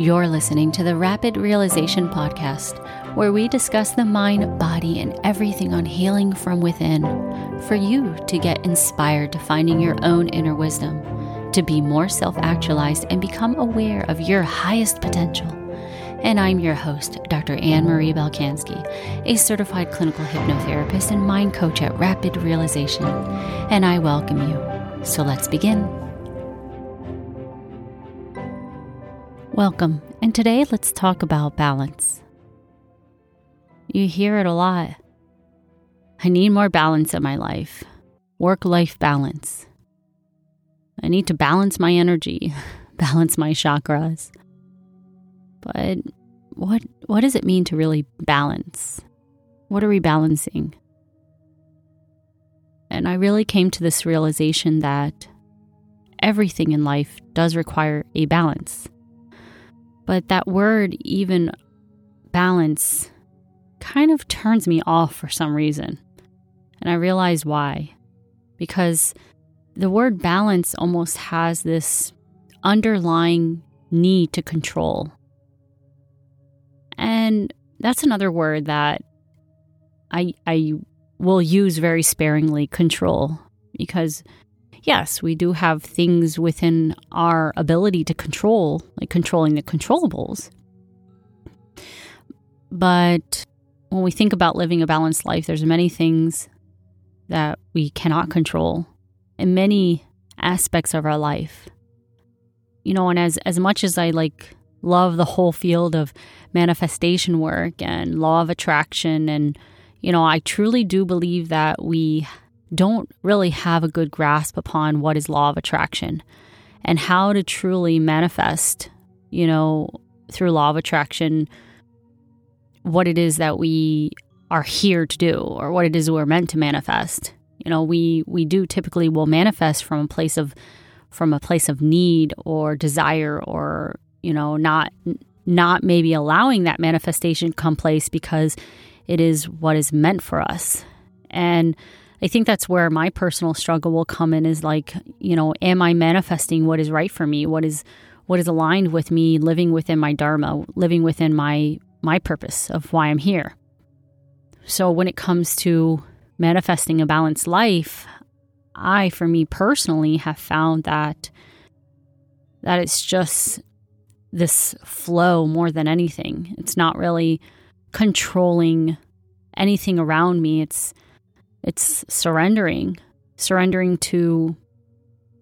You're listening to the Rapid Realization Podcast, where we discuss the mind, body, and everything on healing from within for you to get inspired to finding your own inner wisdom, to be more self actualized and become aware of your highest potential. And I'm your host, Dr. Anne Marie Balkanski, a certified clinical hypnotherapist and mind coach at Rapid Realization. And I welcome you. So let's begin. Welcome, and today let's talk about balance. You hear it a lot. I need more balance in my life, work life balance. I need to balance my energy, balance my chakras. But what, what does it mean to really balance? What are we balancing? And I really came to this realization that everything in life does require a balance. But that word, even balance, kind of turns me off for some reason. And I realize why. Because the word balance almost has this underlying need to control. And that's another word that I, I will use very sparingly control because yes, we do have things within our ability to control, like controlling the controllables. But when we think about living a balanced life, there's many things that we cannot control in many aspects of our life. You know, and as as much as I like love the whole field of manifestation work and law of attraction and you know, I truly do believe that we don't really have a good grasp upon what is law of attraction and how to truly manifest, you know, through law of attraction, what it is that we are here to do or what it is we're meant to manifest. You know, we we do typically will manifest from a place of from a place of need or desire or, you know, not not maybe allowing that manifestation come place because it is what is meant for us. And I think that's where my personal struggle will come in is like, you know, am I manifesting what is right for me? What is what is aligned with me living within my dharma, living within my my purpose of why I'm here. So when it comes to manifesting a balanced life, I for me personally have found that that it's just this flow more than anything. It's not really controlling anything around me. It's it's surrendering, surrendering to,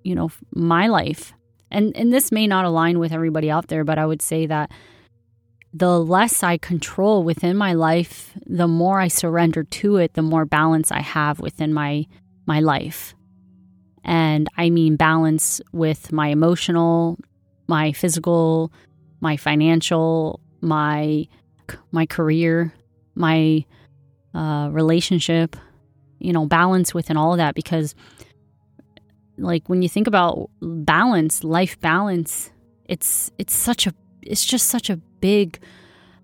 you know, my life. And and this may not align with everybody out there, but I would say that the less I control within my life, the more I surrender to it, the more balance I have within my my life. And I mean balance with my emotional, my physical, my financial, my my career, my uh, relationship, you know, balance within all of that because like when you think about balance, life balance, it's it's such a it's just such a big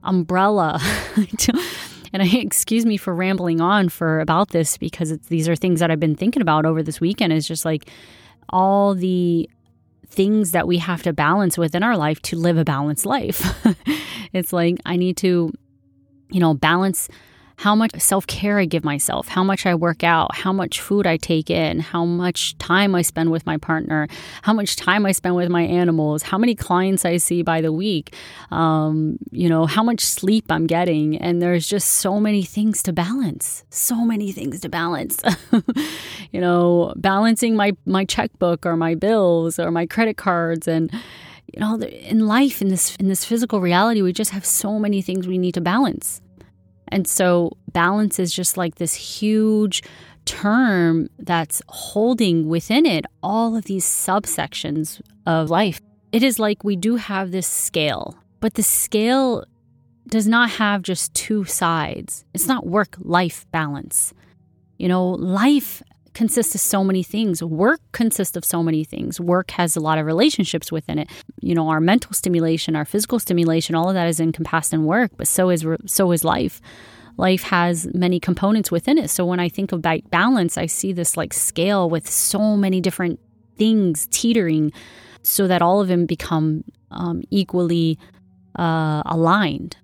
umbrella. and I excuse me for rambling on for about this because these are things that I've been thinking about over this weekend is just like all the things that we have to balance within our life to live a balanced life. it's like I need to you know balance how much self care I give myself, how much I work out, how much food I take in, how much time I spend with my partner, how much time I spend with my animals, how many clients I see by the week, um, you know, how much sleep I'm getting. And there's just so many things to balance, so many things to balance. you know, balancing my, my checkbook or my bills or my credit cards and you know in life in this in this physical reality we just have so many things we need to balance and so balance is just like this huge term that's holding within it all of these subsections of life. It is like we do have this scale, but the scale does not have just two sides. It's not work life balance. You know, life consists of so many things. Work consists of so many things. Work has a lot of relationships within it. You know, our mental stimulation, our physical stimulation, all of that is encompassed in work, but so is so is life. Life has many components within it. So when I think about balance, I see this like scale with so many different things teetering so that all of them become um, equally uh, aligned.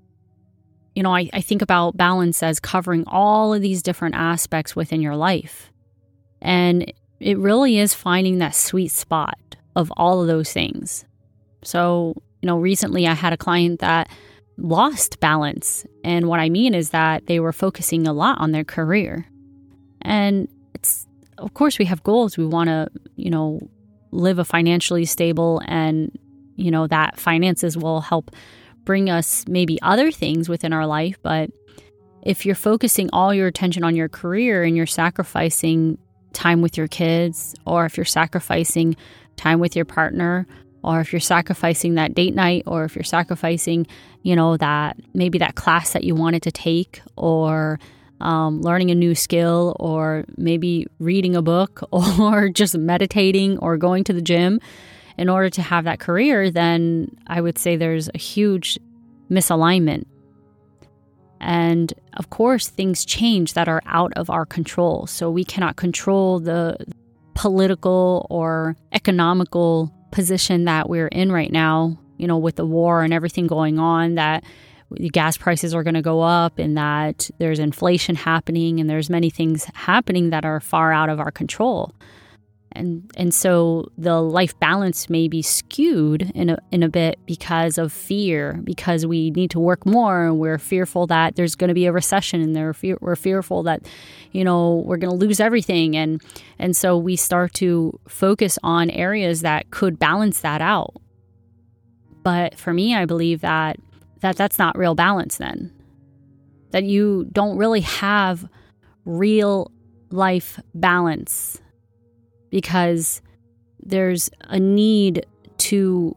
You know, I, I think about balance as covering all of these different aspects within your life. And it really is finding that sweet spot of all of those things. So, you know, recently I had a client that lost balance. And what I mean is that they were focusing a lot on their career. And it's, of course, we have goals. We want to, you know, live a financially stable and, you know, that finances will help bring us maybe other things within our life. But if you're focusing all your attention on your career and you're sacrificing time with your kids, or if you're sacrificing time with your partner, or if you're sacrificing that date night, or if you're sacrificing, you know, that maybe that class that you wanted to take, or um, learning a new skill, or maybe reading a book, or just meditating, or going to the gym in order to have that career, then I would say there's a huge misalignment. And of course, things change that are out of our control. So we cannot control the political or economical position that we're in right now, you know, with the war and everything going on, that gas prices are going to go up and that there's inflation happening and there's many things happening that are far out of our control and and so the life balance may be skewed in a in a bit because of fear because we need to work more. And we're fearful that there's going to be a recession and there we're fearful that you know we're going to lose everything. And and so we start to focus on areas that could balance that out. But for me I believe that that that's not real balance then. That you don't really have real life balance because there's a need to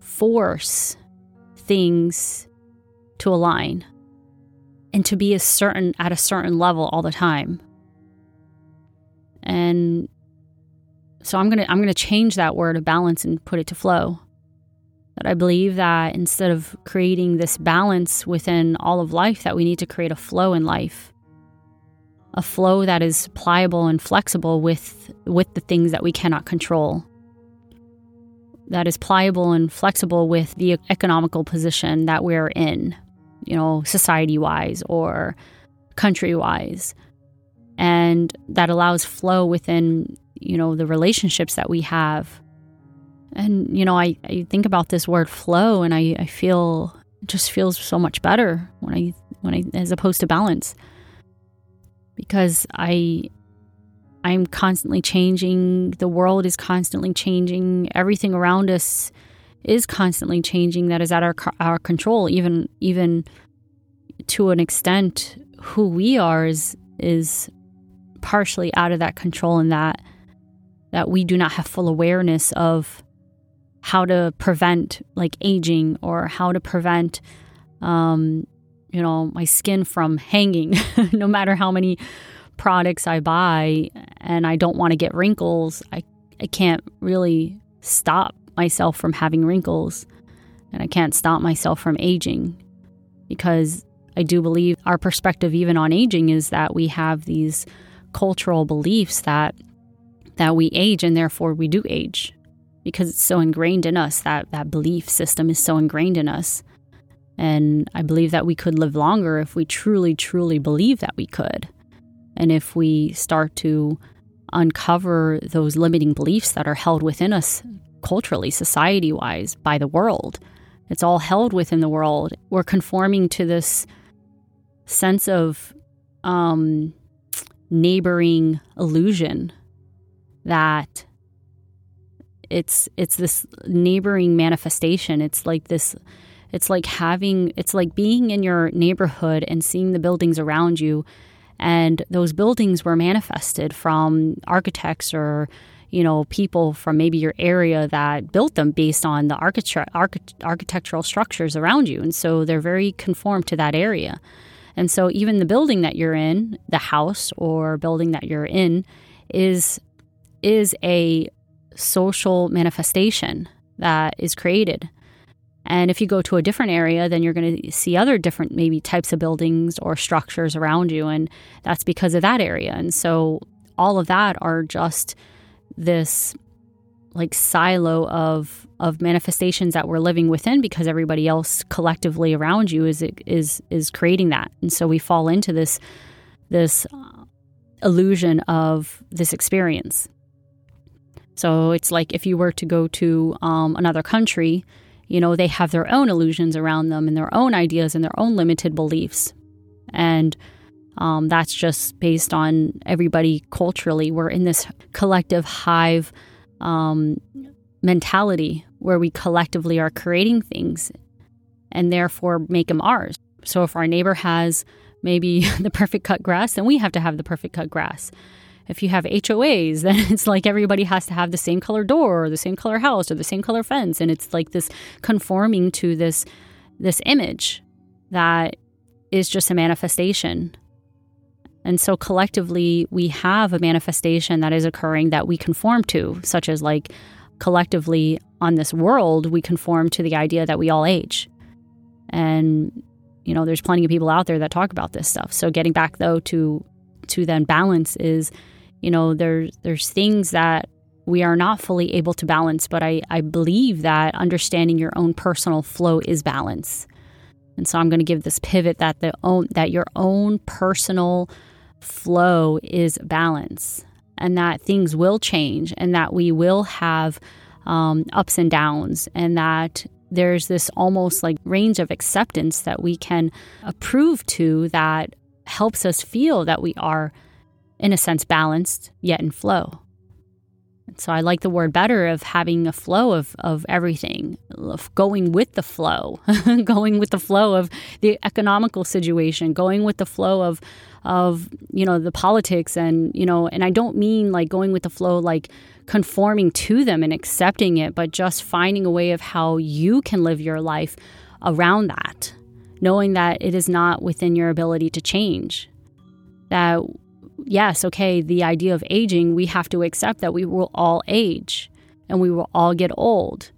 force things to align and to be a certain at a certain level all the time. And so I'm going to I'm going to change that word of balance and put it to flow. That I believe that instead of creating this balance within all of life that we need to create a flow in life a flow that is pliable and flexible with with the things that we cannot control. That is pliable and flexible with the economical position that we're in you know society wise or country wise and that allows flow within you know the relationships that we have. And you know i, I think about this word flow and I, I feel it just feels so much better when i when i as opposed to balance because I I'm constantly changing. The world is constantly changing. Everything around us is constantly changing. That is at our our control. Even even to an extent, who we are is is partially out of that control, and that that we do not have full awareness of how to prevent like aging or how to prevent um, you know, my skin from hanging no matter how many products I buy and I don't want to get wrinkles. I I can't really stop myself from having wrinkles and I can't stop myself from aging because I do believe our perspective even on aging is that we have these cultural beliefs that that we age and therefore we do age because it's so ingrained in us that that belief system is so ingrained in us and I believe that we could live longer if we truly, truly believe that we could. And if we start to uncover those limiting beliefs that are held within us culturally, society wise, by the world. It's all held within the world. We're conforming to this sense of um, neighboring illusion that it's it's this neighboring manifestation. It's like this it's like having, it's like being in your neighborhood and seeing the buildings around you. And those buildings were manifested from architects or, you know, people from maybe your area that built them based on the architect- architectural structures around you. And so they're very conformed to that area. And so even the building that you're in, the house or building that you're in, is is a social manifestation that is created. And if you go to a different area, then you're going to see other different, maybe types of buildings or structures around you. And that's because of that area. And so all of that are just this like silo of of manifestations that we're living within because everybody else collectively around you is is is creating that and so we fall into this this uh, illusion of this experience so it's like if you were to go to um, another country you know they have their own illusions around them and their own ideas and their own limited beliefs and um, that's just based on everybody culturally we're in this collective hive um, mentality where we collectively are creating things and therefore make them ours. So if our neighbor has maybe the perfect cut grass, then we have to have the perfect cut grass. If you have HOAs, then it's like everybody has to have the same color door or the same color house or the same color fence and it's like this conforming to this this image that is just a manifestation. And so collectively we have a manifestation that is occurring that we conform to, such as like collectively on this world, we conform to the idea that we all age. And, you know, there's plenty of people out there that talk about this stuff. So getting back though to to then balance is, you know, there's there's things that we are not fully able to balance, but I, I believe that understanding your own personal flow is balance. And so I'm going to give this pivot that the own that your own personal flow is balance and that things will change and that we will have um, ups and downs and that there's this almost like range of acceptance that we can approve to that helps us feel that we are in a sense balanced yet in flow so I like the word better of having a flow of, of everything, of going with the flow, going with the flow of the economical situation, going with the flow of of you know the politics and you know and I don't mean like going with the flow like conforming to them and accepting it, but just finding a way of how you can live your life around that, knowing that it is not within your ability to change. That yes, okay, the idea of aging, we have to accept that we will all age and we will all get old.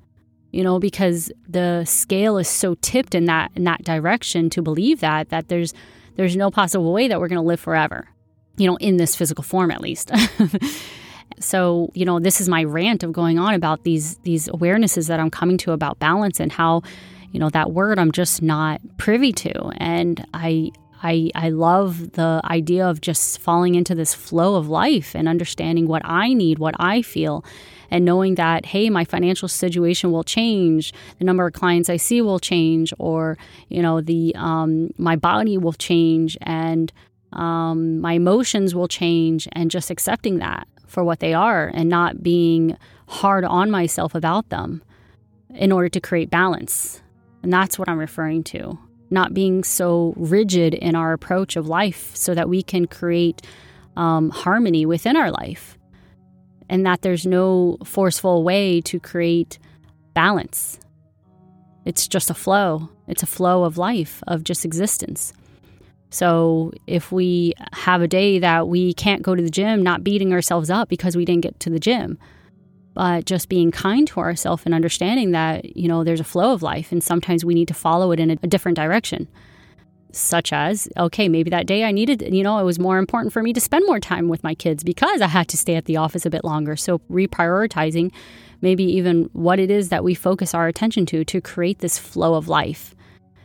You know, because the scale is so tipped in that in that direction to believe that that there's there's no possible way that we're going to live forever. You know, in this physical form at least. so, you know, this is my rant of going on about these these awarenesses that I'm coming to about balance and how you know that word I'm just not privy to and I I, I love the idea of just falling into this flow of life and understanding what I need, what I feel, and knowing that, hey, my financial situation will change, the number of clients I see will change, or, you know, the um, my body will change and um, my emotions will change, and just accepting that for what they are and not being hard on myself about them in order to create balance. And that's what I'm referring to not being so rigid in our approach of life so that we can create um, harmony within our life and that there's no forceful way to create balance. It's just a flow. It's a flow of life, of just existence. So if we have a day that we can't go to the gym, not beating ourselves up because we didn't get to the gym, but just being kind to ourselves and understanding that, you know, there's a flow of life and sometimes we need to follow it in a, a different direction. Such as, okay, maybe that day I needed, you know, it was more important for me to spend more time with my kids because I had to stay at the office a bit longer. So reprioritizing maybe even what it is that we focus our attention to to create this flow of life.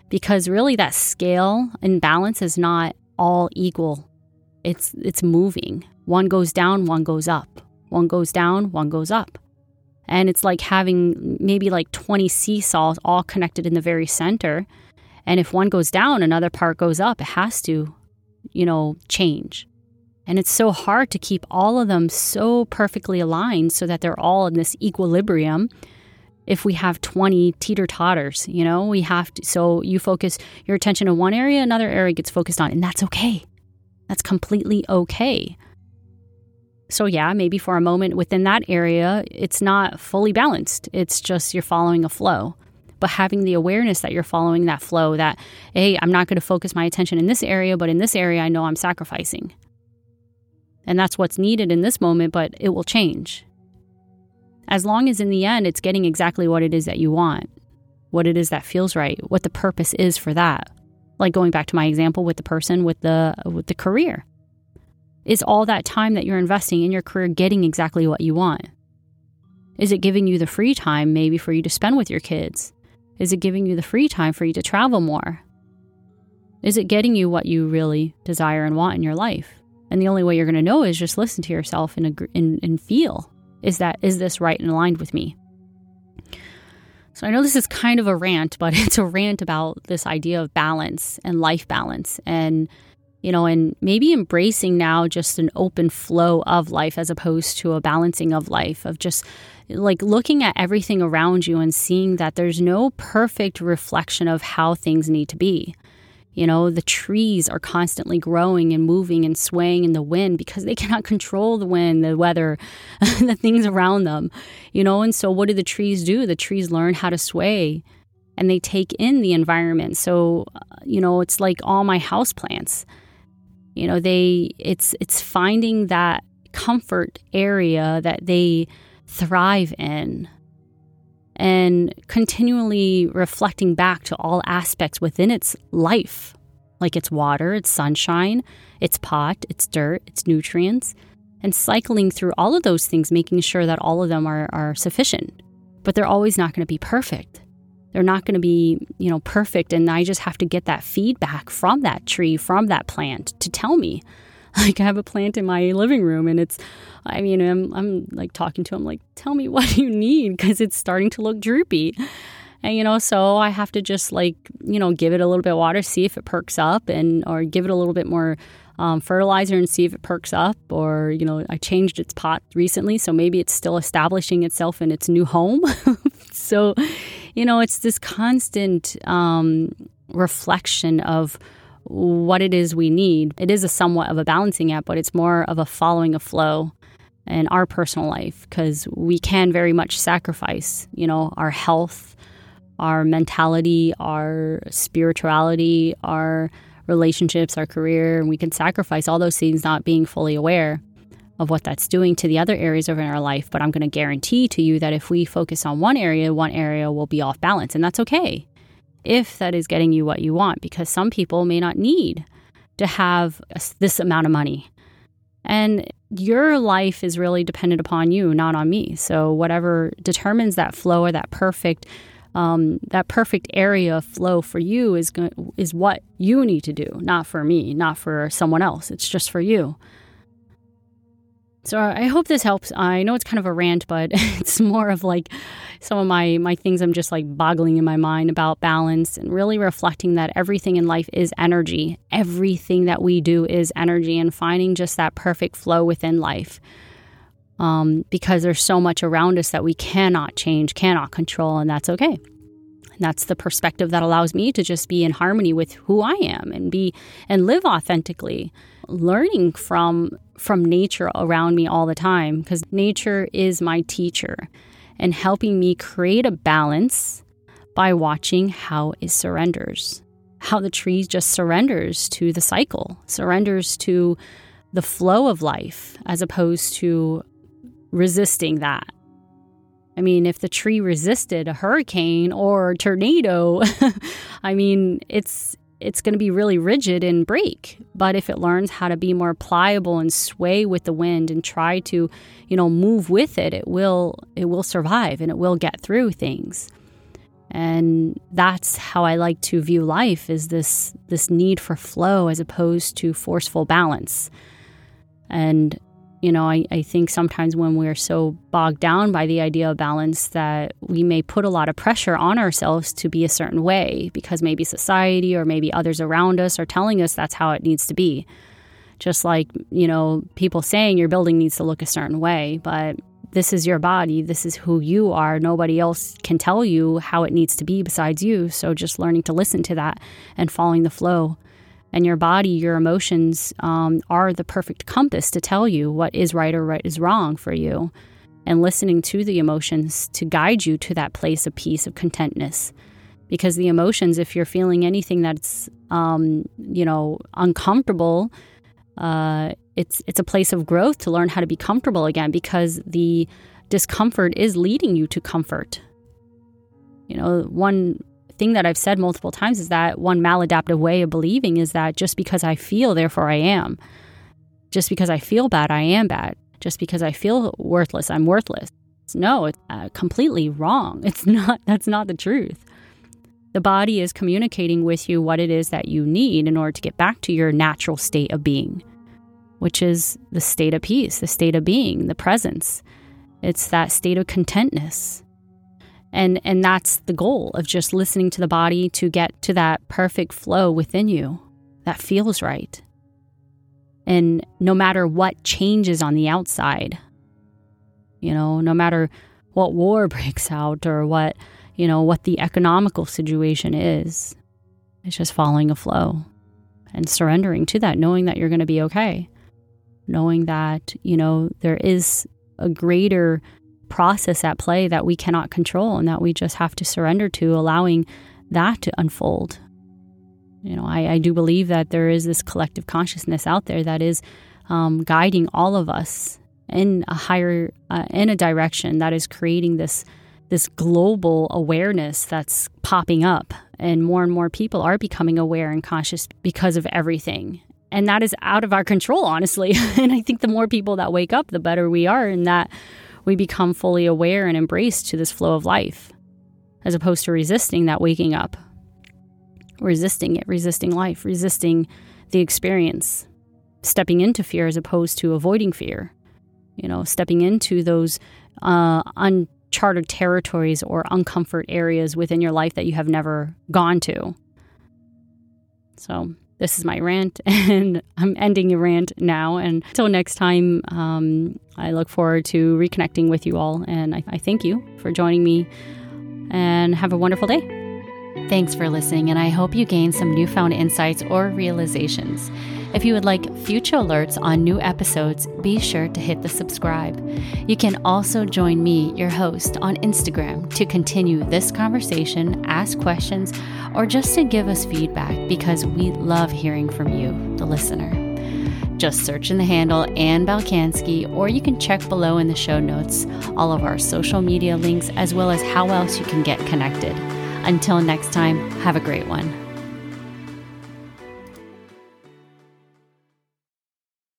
Because really that scale and balance is not all equal. It's it's moving. One goes down, one goes up. One goes down, one goes up. And it's like having maybe like 20 seesaws all connected in the very center. And if one goes down, another part goes up. It has to, you know, change. And it's so hard to keep all of them so perfectly aligned so that they're all in this equilibrium. If we have 20 teeter totters, you know, we have to. So you focus your attention in one area, another area gets focused on, and that's okay. That's completely okay. So, yeah, maybe for a moment within that area, it's not fully balanced. It's just you're following a flow. But having the awareness that you're following that flow, that, hey, I'm not going to focus my attention in this area, but in this area, I know I'm sacrificing. And that's what's needed in this moment, but it will change. As long as in the end, it's getting exactly what it is that you want, what it is that feels right, what the purpose is for that. Like going back to my example with the person with the with the career is all that time that you're investing in your career getting exactly what you want? Is it giving you the free time maybe for you to spend with your kids? Is it giving you the free time for you to travel more? Is it getting you what you really desire and want in your life? And the only way you're going to know is just listen to yourself and, and, and feel is that is this right and aligned with me? So I know this is kind of a rant, but it's a rant about this idea of balance and life balance and you know, and maybe embracing now just an open flow of life as opposed to a balancing of life, of just like looking at everything around you and seeing that there's no perfect reflection of how things need to be. You know, the trees are constantly growing and moving and swaying in the wind because they cannot control the wind, the weather, the things around them. You know, and so what do the trees do? The trees learn how to sway and they take in the environment. So, uh, you know, it's like all my house plants. You know, they it's it's finding that comfort area that they thrive in and continually reflecting back to all aspects within its life, like its water, its sunshine, its pot, its dirt, its nutrients, and cycling through all of those things, making sure that all of them are, are sufficient. But they're always not going to be perfect. They're not going to be, you know, perfect. And I just have to get that feedback from that tree, from that plant to tell me Like I have a plant in my living room and it's I mean I'm I'm like talking to him like tell me what you need because it's starting to look droopy. And you know, so I have to just like, you know, give it a little bit of water, see if it perks up and or give it a little bit more um, fertilizer and see if it perks up. Or, you know, I changed its pot recently, so maybe it's still establishing itself in its new home. so, you know, it's this constant um, reflection of what it is we need. It is a somewhat of a balancing act, but it's more of a following a flow in our personal life because we can very much sacrifice, you know, our health, our mentality, our spirituality, our relationships, our career, and we can sacrifice all those things not being fully aware of what that's doing to the other areas of our life. But I'm going to guarantee to you that if we focus on one area, one area will be off balance, and that's okay if that is getting you what you want, because some people may not need to have this amount of money. And your life is really dependent upon you, not on me. So whatever determines that flow or that perfect um, that perfect area of flow for you is go- is what you need to do, not for me, not for someone else. It's just for you. So I hope this helps. I know it's kind of a rant, but it's more of like some of my my things I'm just like boggling in my mind about balance and really reflecting that everything in life is energy. Everything that we do is energy and finding just that perfect flow within life. Um, because there's so much around us that we cannot change, cannot control, and that's okay. And that's the perspective that allows me to just be in harmony with who I am and be and live authentically learning from from nature around me all the time because nature is my teacher and helping me create a balance by watching how it surrenders how the tree just surrenders to the cycle surrenders to the flow of life as opposed to resisting that. I mean, if the tree resisted a hurricane or a tornado, I mean, it's it's going to be really rigid and break. But if it learns how to be more pliable and sway with the wind and try to, you know, move with it, it will it will survive and it will get through things. And that's how I like to view life is this this need for flow as opposed to forceful balance. And you know, I, I think sometimes when we're so bogged down by the idea of balance that we may put a lot of pressure on ourselves to be a certain way because maybe society or maybe others around us are telling us that's how it needs to be. Just like, you know, people saying your building needs to look a certain way, but this is your body, this is who you are. Nobody else can tell you how it needs to be besides you. So just learning to listen to that and following the flow and your body, your emotions um, are the perfect compass to tell you what is right or what is wrong for you. And listening to the emotions to guide you to that place of peace, of contentness. Because the emotions, if you're feeling anything that's, um, you know, uncomfortable, uh, it's it's a place of growth to learn how to be comfortable again. Because the discomfort is leading you to comfort. You know, one thing that I've said multiple times is that one maladaptive way of believing is that just because I feel, therefore I am. Just because I feel bad, I am bad. Just because I feel worthless, I'm worthless. No, it's uh, completely wrong. It's not, that's not the truth. The body is communicating with you what it is that you need in order to get back to your natural state of being, which is the state of peace, the state of being, the presence. It's that state of contentness. And, and that's the goal of just listening to the body to get to that perfect flow within you that feels right. And no matter what changes on the outside, you know, no matter what war breaks out or what, you know, what the economical situation is, it's just following a flow and surrendering to that, knowing that you're going to be okay, knowing that, you know, there is a greater process at play that we cannot control and that we just have to surrender to, allowing that to unfold you know, I, I do believe that there is this collective consciousness out there that is um, guiding all of us in a higher, uh, in a direction that is creating this this global awareness that's popping up, and more and more people are becoming aware and conscious because of everything. And that is out of our control, honestly. and I think the more people that wake up, the better we are, and that we become fully aware and embraced to this flow of life, as opposed to resisting that waking up. Resisting it, resisting life, resisting the experience, stepping into fear as opposed to avoiding fear, you know, stepping into those uh, uncharted territories or uncomfort areas within your life that you have never gone to. So, this is my rant, and I'm ending your rant now. And until next time, um, I look forward to reconnecting with you all. And I, I thank you for joining me, and have a wonderful day. Thanks for listening, and I hope you gained some newfound insights or realizations. If you would like future alerts on new episodes, be sure to hit the subscribe. You can also join me, your host, on Instagram to continue this conversation, ask questions, or just to give us feedback because we love hearing from you, the listener. Just search in the handle Ann Balkanski, or you can check below in the show notes all of our social media links as well as how else you can get connected. Until next time, have a great one.